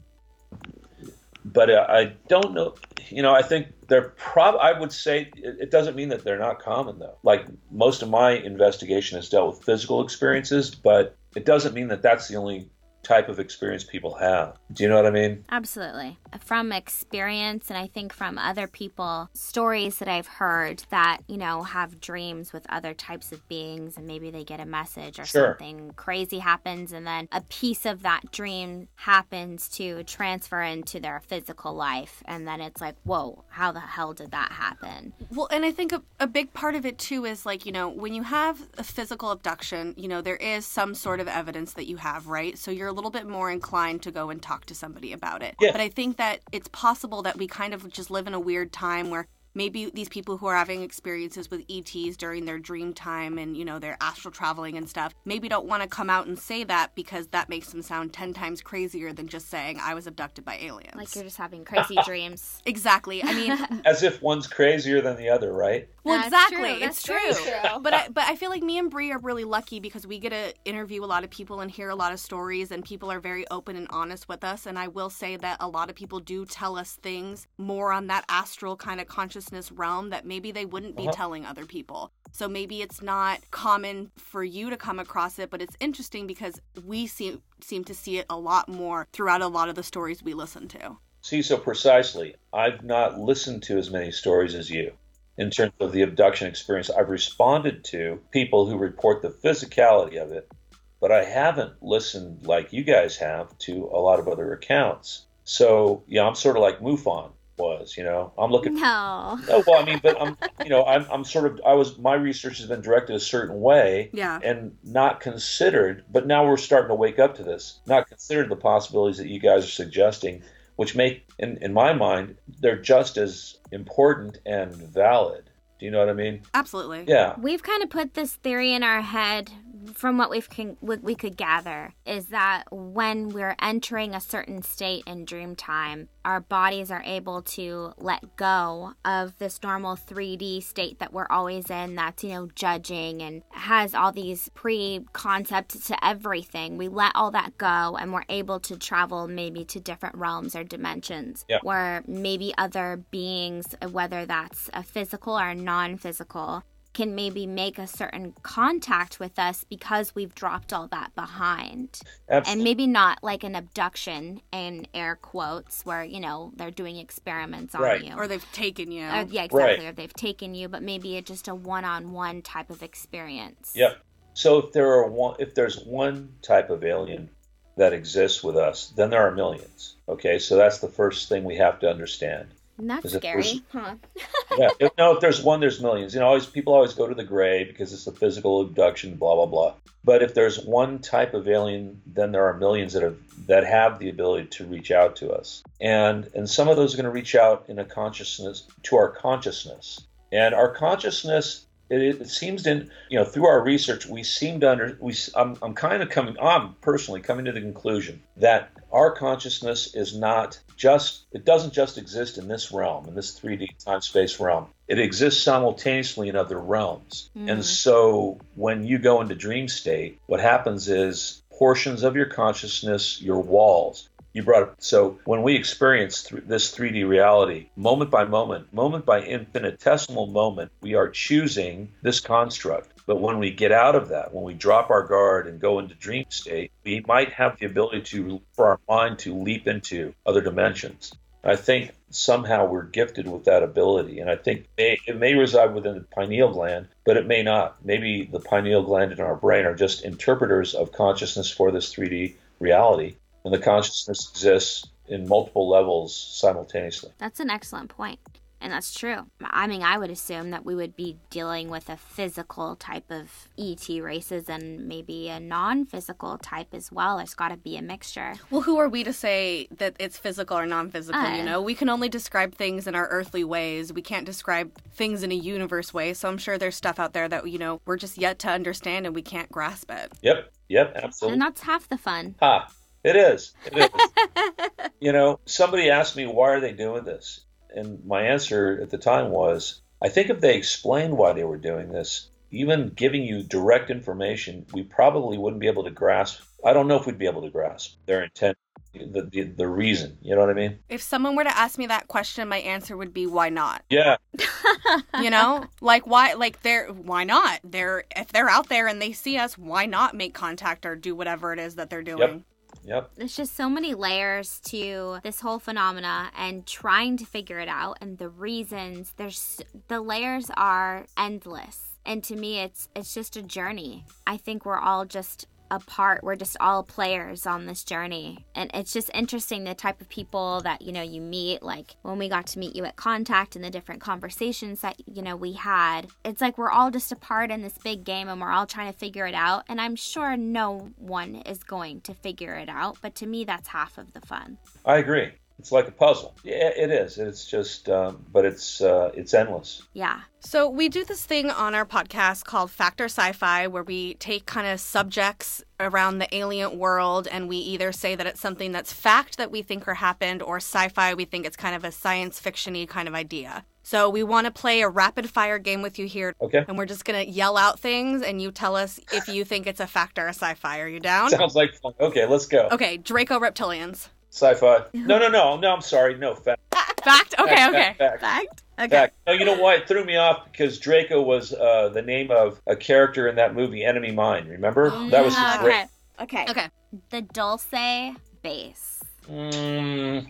but uh, I don't know. You know, I think they're prob. I would say it, it, doesn't mean that they're not common though. Like most of my investigation has dealt with physical experiences, but it doesn't mean that that's the only type of experience people have. Do you know what I mean? Absolutely. From experience, and I think from other people, stories that I've heard that, you know, have dreams with other types of beings, and maybe they get a message or Sure. something crazy happens, and then a piece of that dream happens to transfer into their physical life. And then it's like, whoa, how the hell did that happen? Well, and I think a, a big part of it too is like, you know, when you have a physical abduction, you know, there is some sort of evidence that you have, right? So you're a little bit more inclined to go and talk to somebody about it. Yeah. But I think that it's possible that we kind of just live in a weird time where maybe these people who are having experiences with ETs during their dream time and, you know, their astral traveling and stuff, maybe don't want to come out and say that because that makes them sound 10 times crazier than just saying, I was abducted by aliens. Like you're just having crazy dreams. exactly. I mean, As if one's crazier than the other, right? Well, That's exactly. true. It's true. very true. But I, but I feel like me and Bree are really lucky because we get to interview a lot of people and hear a lot of stories, and people are very open and honest with us. And I will say that a lot of people do tell us things more on that astral kind of consciousness realm that maybe they wouldn't be Uh-huh. telling other people. So maybe it's not common for you to come across it, but it's interesting because we seem seem to see it a lot more throughout a lot of the stories we listen to. See, so precisely, I've not listened to as many stories as you in terms of the abduction experience. I've responded to people who report the physicality of it, but I haven't listened like you guys have to a lot of other accounts. So, yeah, I'm sort of like MUFON was, you know, I'm looking No. No, well, I mean, but I'm, you know, I'm, I'm sort of, I was, my research has been directed a certain way Yeah. and not considered, but now we're starting to wake up to this, not considered the possibilities that you guys are suggesting, which make, in, in my mind, they're just as important and valid. Do you know what I mean? Absolutely. Yeah. We've kind of put this theory in our head from what we've can, what we could gather is that when we're entering a certain state in dream time, our bodies are able to let go of this normal 3D state that we're always in that's, you know, judging and has all these pre-concepts to everything. We let all that go and we're able to travel maybe to different realms or dimensions Yeah. where maybe other beings, whether that's a physical or non-physical, can maybe make a certain contact with us because we've dropped all that behind. And maybe not like an abduction in air quotes where, you know, they're doing experiments on Right. you. Or they've taken you. Or- yeah, exactly. Or they've taken you, but maybe it's just a one-on-one type of experience. Yep. So if there are one, if there's one type of alien that exists with us, then there are millions. Okay, so that's the first thing we have to understand. And that's scary, huh? yeah. If, no, if there's one, there's millions. You know, always people always go to the gray because it's a physical abduction, blah blah blah. But if there's one type of alien, then there are millions that have that have the ability to reach out to us, and and some of those are going to reach out in a consciousness to our consciousness, and our consciousness. It, it seems in you know through our research we seem to under we I'm, I'm kind of coming I'm personally coming to the conclusion that our consciousness is not just it doesn't just exist in this realm in this 3D time space realm. It exists simultaneously in other realms. And mm-hmm. so when you go into dream state what happens is portions of your consciousness your walls you brought up. So when we experience th- this 3D reality moment by moment moment by infinitesimal moment we are choosing this construct. But when we get out of that when we drop our guard and go into dream state we might have the ability to for our mind to leap into other dimensions. I think somehow we're gifted with that ability, and I think it may reside within the pineal gland, but it may not. Maybe the pineal gland in our brain are just interpreters of consciousness for this 3D reality, and the consciousness exists in multiple levels simultaneously. That's an excellent point. And that's true. I mean, I would assume that we would be dealing with a physical type of ET races and maybe a non physical type as well. There's got to be a mixture. Well, who are we to say that it's physical or non physical? Uh. you know, we can only describe things in our earthly ways. We can't describe things in a universe way. So I'm sure there's stuff out there that, you know, we're just yet to understand and we can't grasp it. Yep, yep, absolutely. And that's half the fun. Ha! It is. It is. you know, somebody asked me why are they doing this, and my answer at the time was, I think if they explained why they were doing this, even giving you direct information, we probably wouldn't be able to grasp. I don't know if we'd be able to grasp their intent, the the, the reason. You know what I mean? If someone were to ask me that question, my answer would be, why not? Yeah. You know, like why? Like they're why not? They're if they're out there and they see us, why not make contact or do whatever it is that they're doing? Yep. There's just so many layers to this whole phenomena and trying to figure it out and the reasons. There's the layers are endless. And to me it's it's just a journey. I think we're all just a part. We're just all players on this journey. And it's just interesting the type of people that, you know, you meet. Like when we got to meet you at Contact and the different conversations that, you know, we had. It's like we're all just a part in this big game and we're all trying to figure it out. And I'm sure no one is going to figure it out. But to me, that's half of the fun. I agree. It's like a puzzle. Yeah, it is. It's just, um, but it's uh, it's endless. Yeah. So we do this thing on our podcast called Factor Sci-Fi, where we take kind of subjects around the alien world, and we either say that it's something that's fact that we think or happened, or sci-fi we think it's kind of a science fictiony kind of idea. So we want to play a rapid fire game with you here, Okay. and we're just gonna yell out things, and you tell us if you think it's a fact or a sci-fi. Are you down? Sounds like fun. Okay, let's go. Okay, Draco reptilians. Sci-fi. No, no, no, no. I'm sorry. No fact. Fact. Okay. Fact, Okay. fact, fact. Fact. Okay. Fact. No, you know why it threw me off because Draco was uh, the name of a character in that movie Enemy Mine. Remember? that was Yeah, great. Okay. Okay. Okay. The Dulce base. Mm,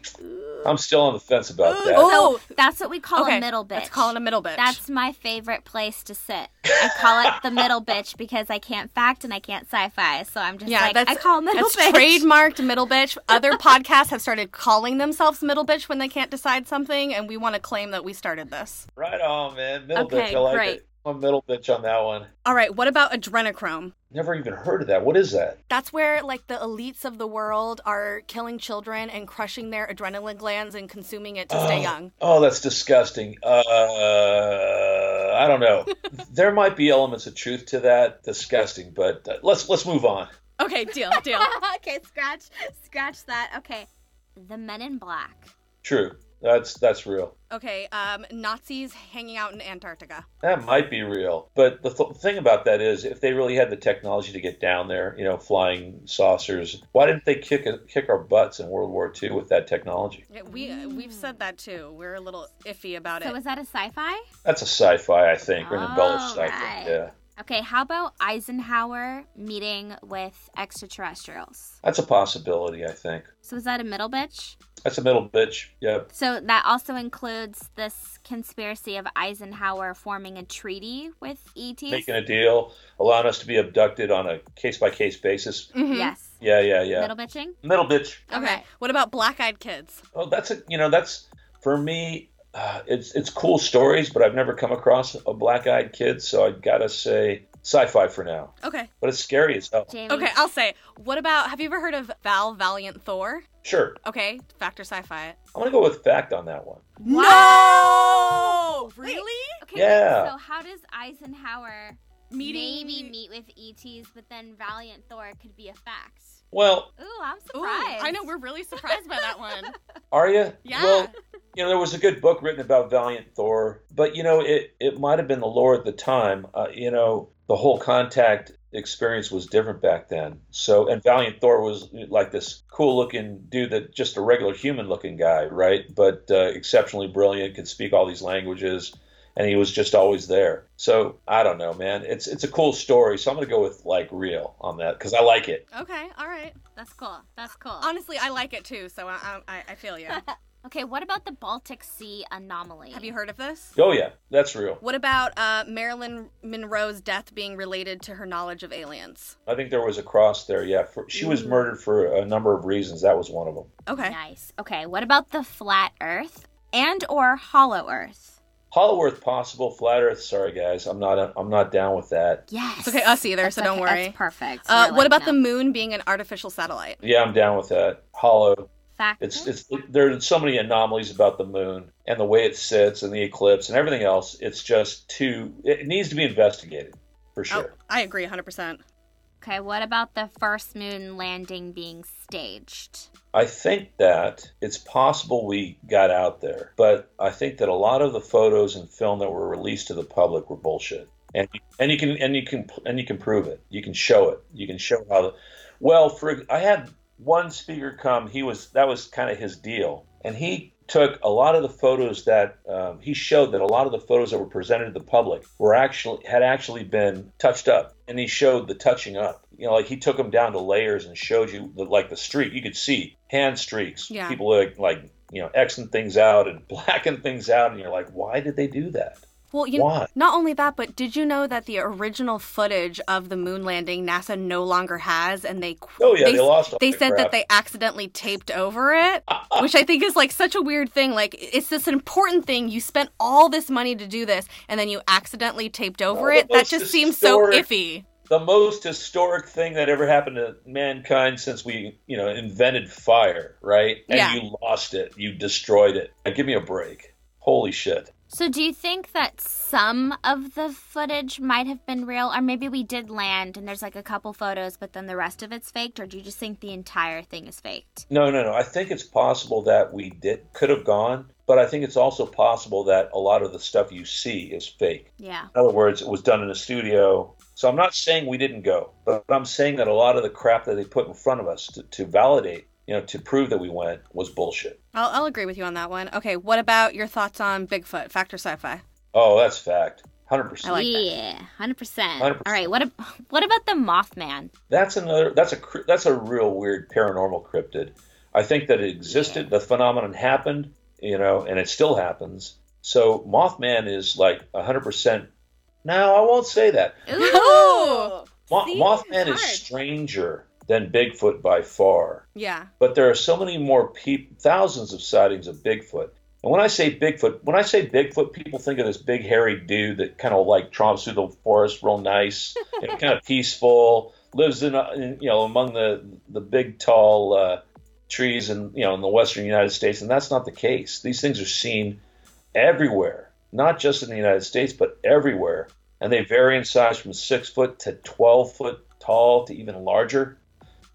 I'm still on the fence about that. Oh, So that's what we call okay. a middle bitch. Let's call it a middle bitch. That's my favorite place to sit. I call it the middle bitch because I can't fact and I can't sci-fi. So I'm just Yeah, like that's I call middle that's bitch. trademarked middle bitch. Other podcasts have started calling themselves middle bitch when they can't decide something, and we want to claim that we started this. Right on, man. Middle Okay, bitch. I like great. it. I'm a middle bitch on that one. All right, what about adrenochrome? Never even heard of that. What is that? That's where like the elites of the world are killing children and crushing their adrenaline glands and consuming it to stay Oh. young. Oh, that's disgusting. Uh, I don't know. there might be elements of truth to that. Disgusting, but uh, let's let's move on. Okay, deal, deal. okay, scratch scratch that. Okay. The Men in Black. True. That's that's real. Okay, um, Nazis hanging out in Antarctica. That might be real. But the th- thing about that is, if they really had the technology to get down there, you know, flying saucers, why didn't they kick kick our butts in World War II with that technology? Yeah, we we've said that too. We're a little iffy about it. So it. is that a sci-fi? That's a sci-fi, I think, or an embellished sci-fi. Alright. Yeah, Okay, how about Eisenhower meeting with extraterrestrials? that's a possibility. I think So is that a middle bitch? That's a middle bitch. Yep. So that also includes this conspiracy of Eisenhower forming a treaty with ET, Making a deal, allowing us to be abducted on a case-by-case basis. Mhm. Yes. Yeah, yeah, yeah. Middle bitching. middle bitch. Okay. What about black-eyed kids? Oh, that's a you know that's for me. Uh, it's it's cool stories, but I've never come across a black-eyed kid, so I gotta say sci-fi for now. Okay. But it's scary as hell. Jamie. Okay, I'll say. What about? Have you ever heard of Val Valiant Thor? Sure, Okay, factor sci-fi. I'm gonna go with fact on that one. No, really? Okay, Yeah. So how does Eisenhower Meeting- maybe meet with ETs, but then Valiant Thor could be a fact? Well, Ooh, I'm Ooh, surprised. I know we're really surprised by that one. are you? Yeah. Well, you know, there was a good book written about Valiant Thor, but you know, it it might have been the lore at the time. Uh, you know, the whole contact experience was different back then. So, and Valiant Thor was like this cool-looking dude that just a regular human-looking guy, right? But uh, exceptionally brilliant, could speak all these languages, and he was just always there. So, I don't know, man. It's it's a cool story. So I'm gonna go with like real on that because I like it. Okay, all right. That's cool. That's cool. Honestly, I like it too, so I I, I feel you. okay, what about the Baltic Sea anomaly? Have you heard of this? Oh yeah, that's real. What about uh, Marilyn Monroe's death being related to her knowledge of aliens? I think there was a cross there. Yeah, for, she was murdered for a number of reasons. That was one of them. Okay. Nice. Okay, what about the flat Earth and or hollow Earth? Hollow Earth possible, flat Earth. Sorry guys, I'm not. I'm not down with that. Yes. It's okay, us either, That's so don't okay, worry. That's perfect. Uh, what like about the moon being an artificial satellite? Yeah, I'm down with that. Hollow. Fact? It's it's there's so many anomalies about the moon and the way it sits and the eclipse and everything else. It's just too. It needs to be investigated for Oh, sure. I agree 100%. Okay, what about the first moon landing being staged? I think that it's possible we got out there, but I think that a lot of the photos and film that were released to the public were bullshit. And and you can and you can and you can prove it. You can show it. You can show how. The, well, for I had one speaker come. He was that was kind of his deal, and he took a lot of the photos that um, he showed that a lot of the photos that were presented to the public were actually had actually been touched up, and he showed the touching up. you know, like he took them down to layers and showed you the, like the streak. You could see hand streaks. Yeah. People like like you know Xing things out and blacking things out, and you're like, why did they do that? Well, you Why? know, not only that, but did you know that the original footage of the moon landing NASA no longer has, and they Oh yeah, they, s- lost. All they said crap. that they accidentally taped over it, which I think is like such a weird thing. Like it's this important thing. You spent all this money to do this, and then you accidentally taped over it. That just seems so iffy. the most historic thing that ever happened to mankind since we, you know, invented fire, right? And Yeah. you lost it. You destroyed it. Give me a break. Holy shit. So, do you think that some of the footage might have been real, or maybe we did land and there's like a couple photos, but then the rest of it's faked, or do you just think the entire thing is faked? No, no, no. I think it's possible that we did could have gone, but I think it's also possible that a lot of the stuff you see is fake. Yeah. In other words, it was done in a studio. So I'm not saying we didn't go, but I'm saying that a lot of the crap that they put in front of us to, to validate, you know, to prove that we went was bullshit. I'll, I'll agree with you on that one. Okay, what about your thoughts on Bigfoot? Factor sci-fi. Oh, that's fact. 100%. I like that. yeah, hundred percent. 100%. All right. What ab- what about the Mothman? That's another. That's a cr- that's a real weird paranormal cryptid. I think that it existed. The phenomenon happened, you know, and it still happens. So Mothman is like 100. percent No, I won't say that. Ooh. Mo- See? Mothman is stranger than Bigfoot by far. Yeah. But there are so many more peop thousands of sightings of Bigfoot. And when I say Bigfoot, when I say Bigfoot, people think of this big hairy dude that kind of like tromps through the forest, real nice, know, kind of peaceful, lives in, in you know among the the big tall uh, trees and you know in the western United States, and that's not the case. These things are seen everywhere, not just in the United States, but everywhere, and they vary in size from six foot to twelve foot tall to even larger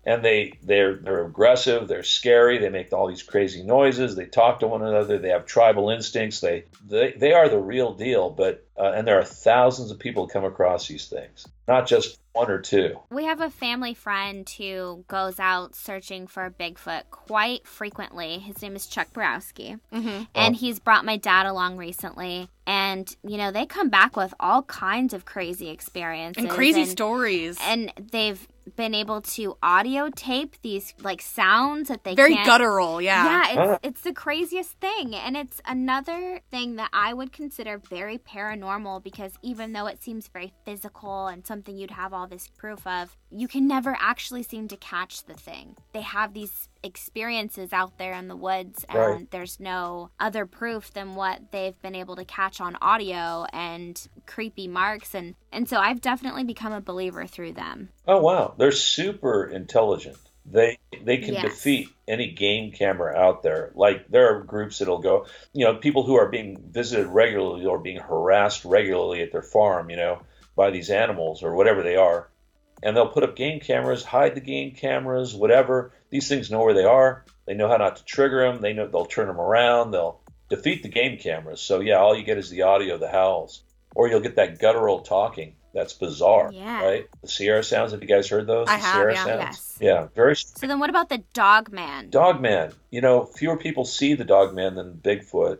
and they they're they're aggressive they're scary they make all these crazy noises they talk to one another they have tribal instincts they they, they are the real deal but uh, and there are thousands of people who come across these things not just one or two We have a family friend who goes out searching for Bigfoot quite frequently. His name is Chuck Borowski. Mm-hmm. And he's brought my dad along recently. And, you know, they come back with all kinds of crazy experiences. And crazy stories. And they've been able to audio tape these, like, sounds that they Very can't. guttural, yeah. Yeah, it's ah. it's the craziest thing, and it's another thing that I would consider very paranormal because even though it seems very physical and something you'd have all this proof of, you can never actually seem to catch the thing. They have these experiences out there in the woods, and Right. there's no other proof than what they've been able to catch on audio and creepy marks, and and so I've definitely become a believer through them. oh wow. They're super intelligent. They they can Yes. defeat any game camera out there. Like there are groups that'll go you know people who are being visited regularly or being harassed regularly at their farm you know by these animals or whatever they are. And they'll put up game cameras hide the game cameras whatever. These things know where they are. They know how not to trigger them they know they'll turn them around. They'll defeat the game cameras. So yeah all you get is the audio the howls or you'll get that guttural talking that's bizarre Yeah. right the sierra sounds have you guys heard those I the have, sierra yeah. sounds Yes. yeah very So then, what about the dog man? Dog Man. You know, fewer people see the Dog Man than Bigfoot.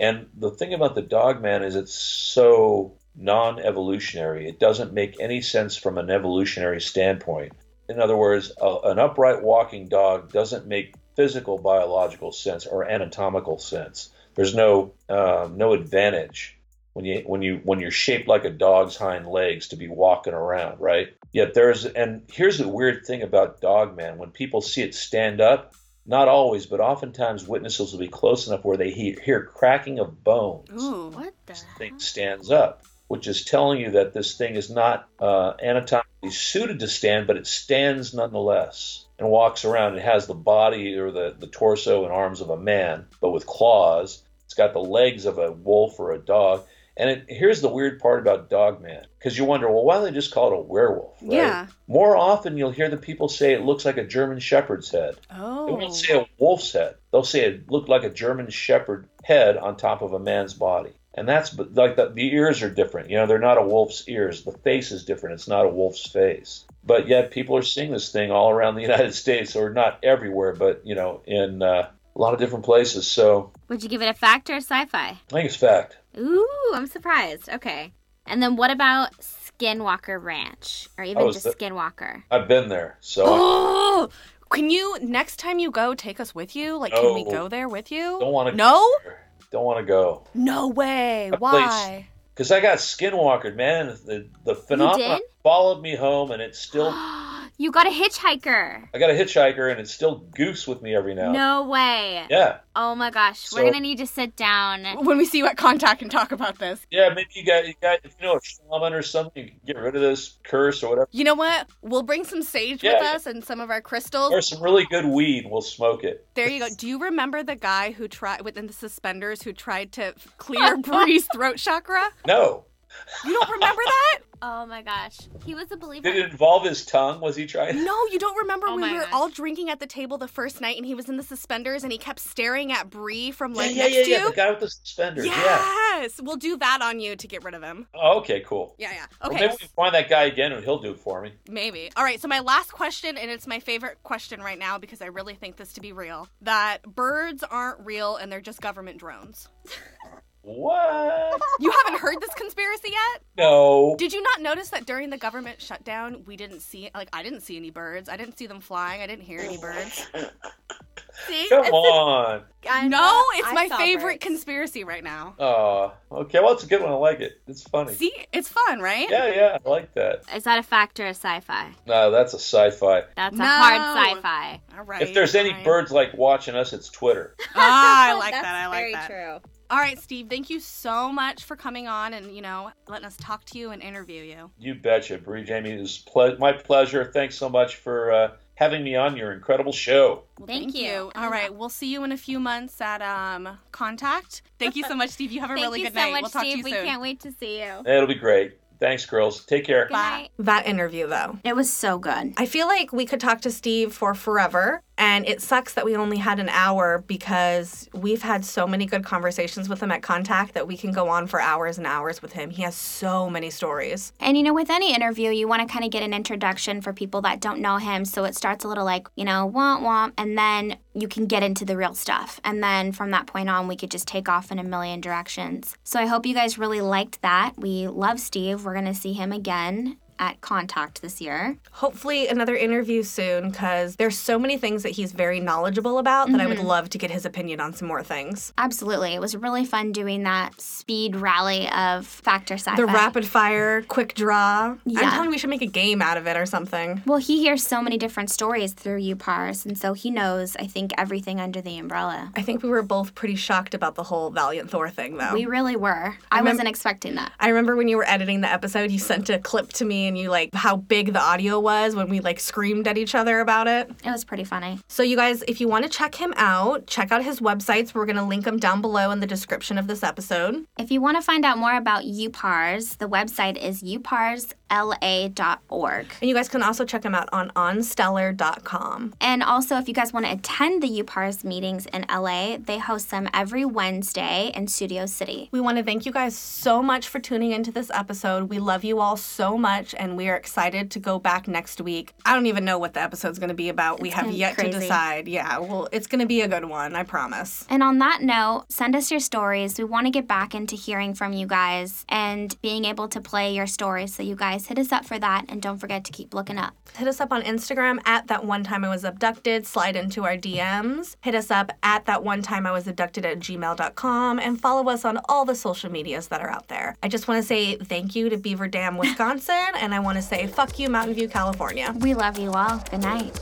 And the thing about the Dog Man is it's so non evolutionary. It doesn't make any sense from an evolutionary standpoint. In other words, a, an upright walking dog doesn't make physical biological sense or anatomical sense. There's no um, no advantage when you when you when you're shaped like a dog's hind legs to be walking around, right? Yet there's and here's the weird thing about Dogman: when people see it stand up, not always, but oftentimes witnesses will be close enough where they hear, hear cracking of bones. Ooh. What the? This thing stands up, which is telling you that this thing is not uh, anatomically suited to stand, but it stands nonetheless and walks around. It has the body or the, the torso and arms of a man, but with claws. It's got the legs of a wolf or a dog. And it, here's the weird part about Dogman, because you wonder, well, why don't they just call it a werewolf? Right? Yeah. More often, you'll hear the people say it looks like a German Shepherd's head. Oh. They Oh. won't say a wolf's head. They'll say it looked like a German Shepherd head on top of a man's body. And that's like the, the ears are different. You know, they're not a wolf's ears. The face is different. It's not a wolf's face. But yet people are seeing this thing all around the United States, or not everywhere, but you know, in uh, a lot of different places. So Would you give it a fact or a sci-fi? I think it's fact. Ooh, I'm surprised. Okay. And then what about Skinwalker Ranch or even Oh, just Skinwalker? I've been there, so Oh, can you next time you go take us with you? Like, can we go there with you? don't want to. Go No, don't want to go no way. That Why? because I got skinwalkered, man. The the phenomenon followed me home, and it's still. you got a hitchhiker. I got a hitchhiker, and it's still goose with me every now. No way. Yeah, Oh my gosh. So- We're going to need to sit down. When we see you at contact and talk about this. yeah. Maybe you got you got if you know a shaman or something, you can get rid of this curse or whatever. You know what? We'll bring some sage with Yeah. us and some of our crystals. Or some really good weed. We'll smoke it. There you go. Do you remember the guy who tried within the suspenders who tried to clear Bree's throat chakra? No. You don't remember that? Oh my gosh. He was a believer. Did it involve his tongue? Was he trying? No, you don't remember Oh when we were gosh. all drinking at the table the first night and he was in the suspenders and he kept staring at Bree from Yeah, like yeah, next yeah, to yeah. you? The guy with the suspenders. Yeah. Yes, we'll do that on you to get rid of him. Oh, okay, cool. Yeah, yeah. Well, Okay, maybe we can find that guy again, and he'll do it for me. maybe. All right, so my last question, and it's my favorite question right now because I really think this to be real that birds aren't real and they're just government drones. What? You haven't heard this conspiracy yet? No. Did you not notice that during the government shutdown, we didn't see, like, I didn't see any birds. I didn't see them flying. I didn't hear any birds. See? Come on. I No, it's I my favorite birds. conspiracy right now. Oh, okay. Well, it's a good one. I like it. It's funny. See, it's fun, right? Yeah, yeah. I like that. Is that a fact or a sci-fi? No, that's a sci-fi. That's a hard sci-fi. All right. If there's any fine. birds like watching us, it's Twitter. Ah, I like That's that. I like very that. true. All right, Steve, thank you so much for coming on and, you know, letting us talk to you and interview you. You betcha, Bree Jamie. It was ple- my pleasure. Thanks so much for uh, having me on your incredible show. Well, Thank you. All right, we'll see you in a few months at um Contact. Thank you so much, Steve. You have a really good so night. much, we'll talk Steve. to you we soon. can't wait to see you. It'll be great. Thanks, girls. Take care. Good Bye. night. That interview, though. It was so good. I feel like we could talk to Steve for forever, and it sucks that we only had an hour because we've had so many good conversations with him at Contact that we can go on for hours and hours with him. He has so many stories. And you know, with any interview, you want to kind of get an introduction for people that don't know him. So it starts a little like, you know, womp womp, and then you can get into the real stuff. And then from that point on, we could just take off in a million directions. So I hope you guys really liked that. We love Steve. We're going to see him again at Contact this year. Hopefully, another interview soon because there's so many things that he's very knowledgeable about that I would mm-hmm. love to get his opinion on some more things. Absolutely. It was really fun doing that speed rally of Factor Sci-Fi. The rapid fire, quick draw. Yeah. I'm telling you, we should make a game out of it or something. Well, he hears so many different stories through you, UPARS, and so he knows, I think, everything under the umbrella. I think we were both pretty shocked about the whole Valiant Thor thing, though. We really were. I remem- wasn't expecting that. I remember when you were editing the episode, you sent a clip to me and you like how big the audio was when we like screamed at each other about it. It was pretty funny. So, you guys, if you want to check him out, check out his websites. We're going to link them down below in the description of this episode. If you want to find out more about UPARS, the website is uparsla.org. And you guys can also check them out on onstellar.com. And also, if you guys want to attend the UPARS meetings in LA, they host them every Wednesday in Studio City. We want to thank you guys so much for tuning into this episode. We love you all so much and we are excited to go back next week. I don't even know what the episode's going to be about. we have yet to decide. Yeah, well, it's going to be a good one, I promise. And on that note, send us your stories. We want to get back into hearing from you guys and being able to play your stories. So, you guys hit us up for that. And don't forget to keep looking up. Hit us up on Instagram at that one time I was abducted. Slide into our DMs. Hit us up at that one time I was abducted at gmail.com and follow us on all the social medias that are out there. I just want to say thank you to Beaver Dam, Wisconsin, and I want to say fuck you, Mountain View, California. We love you all. Good night.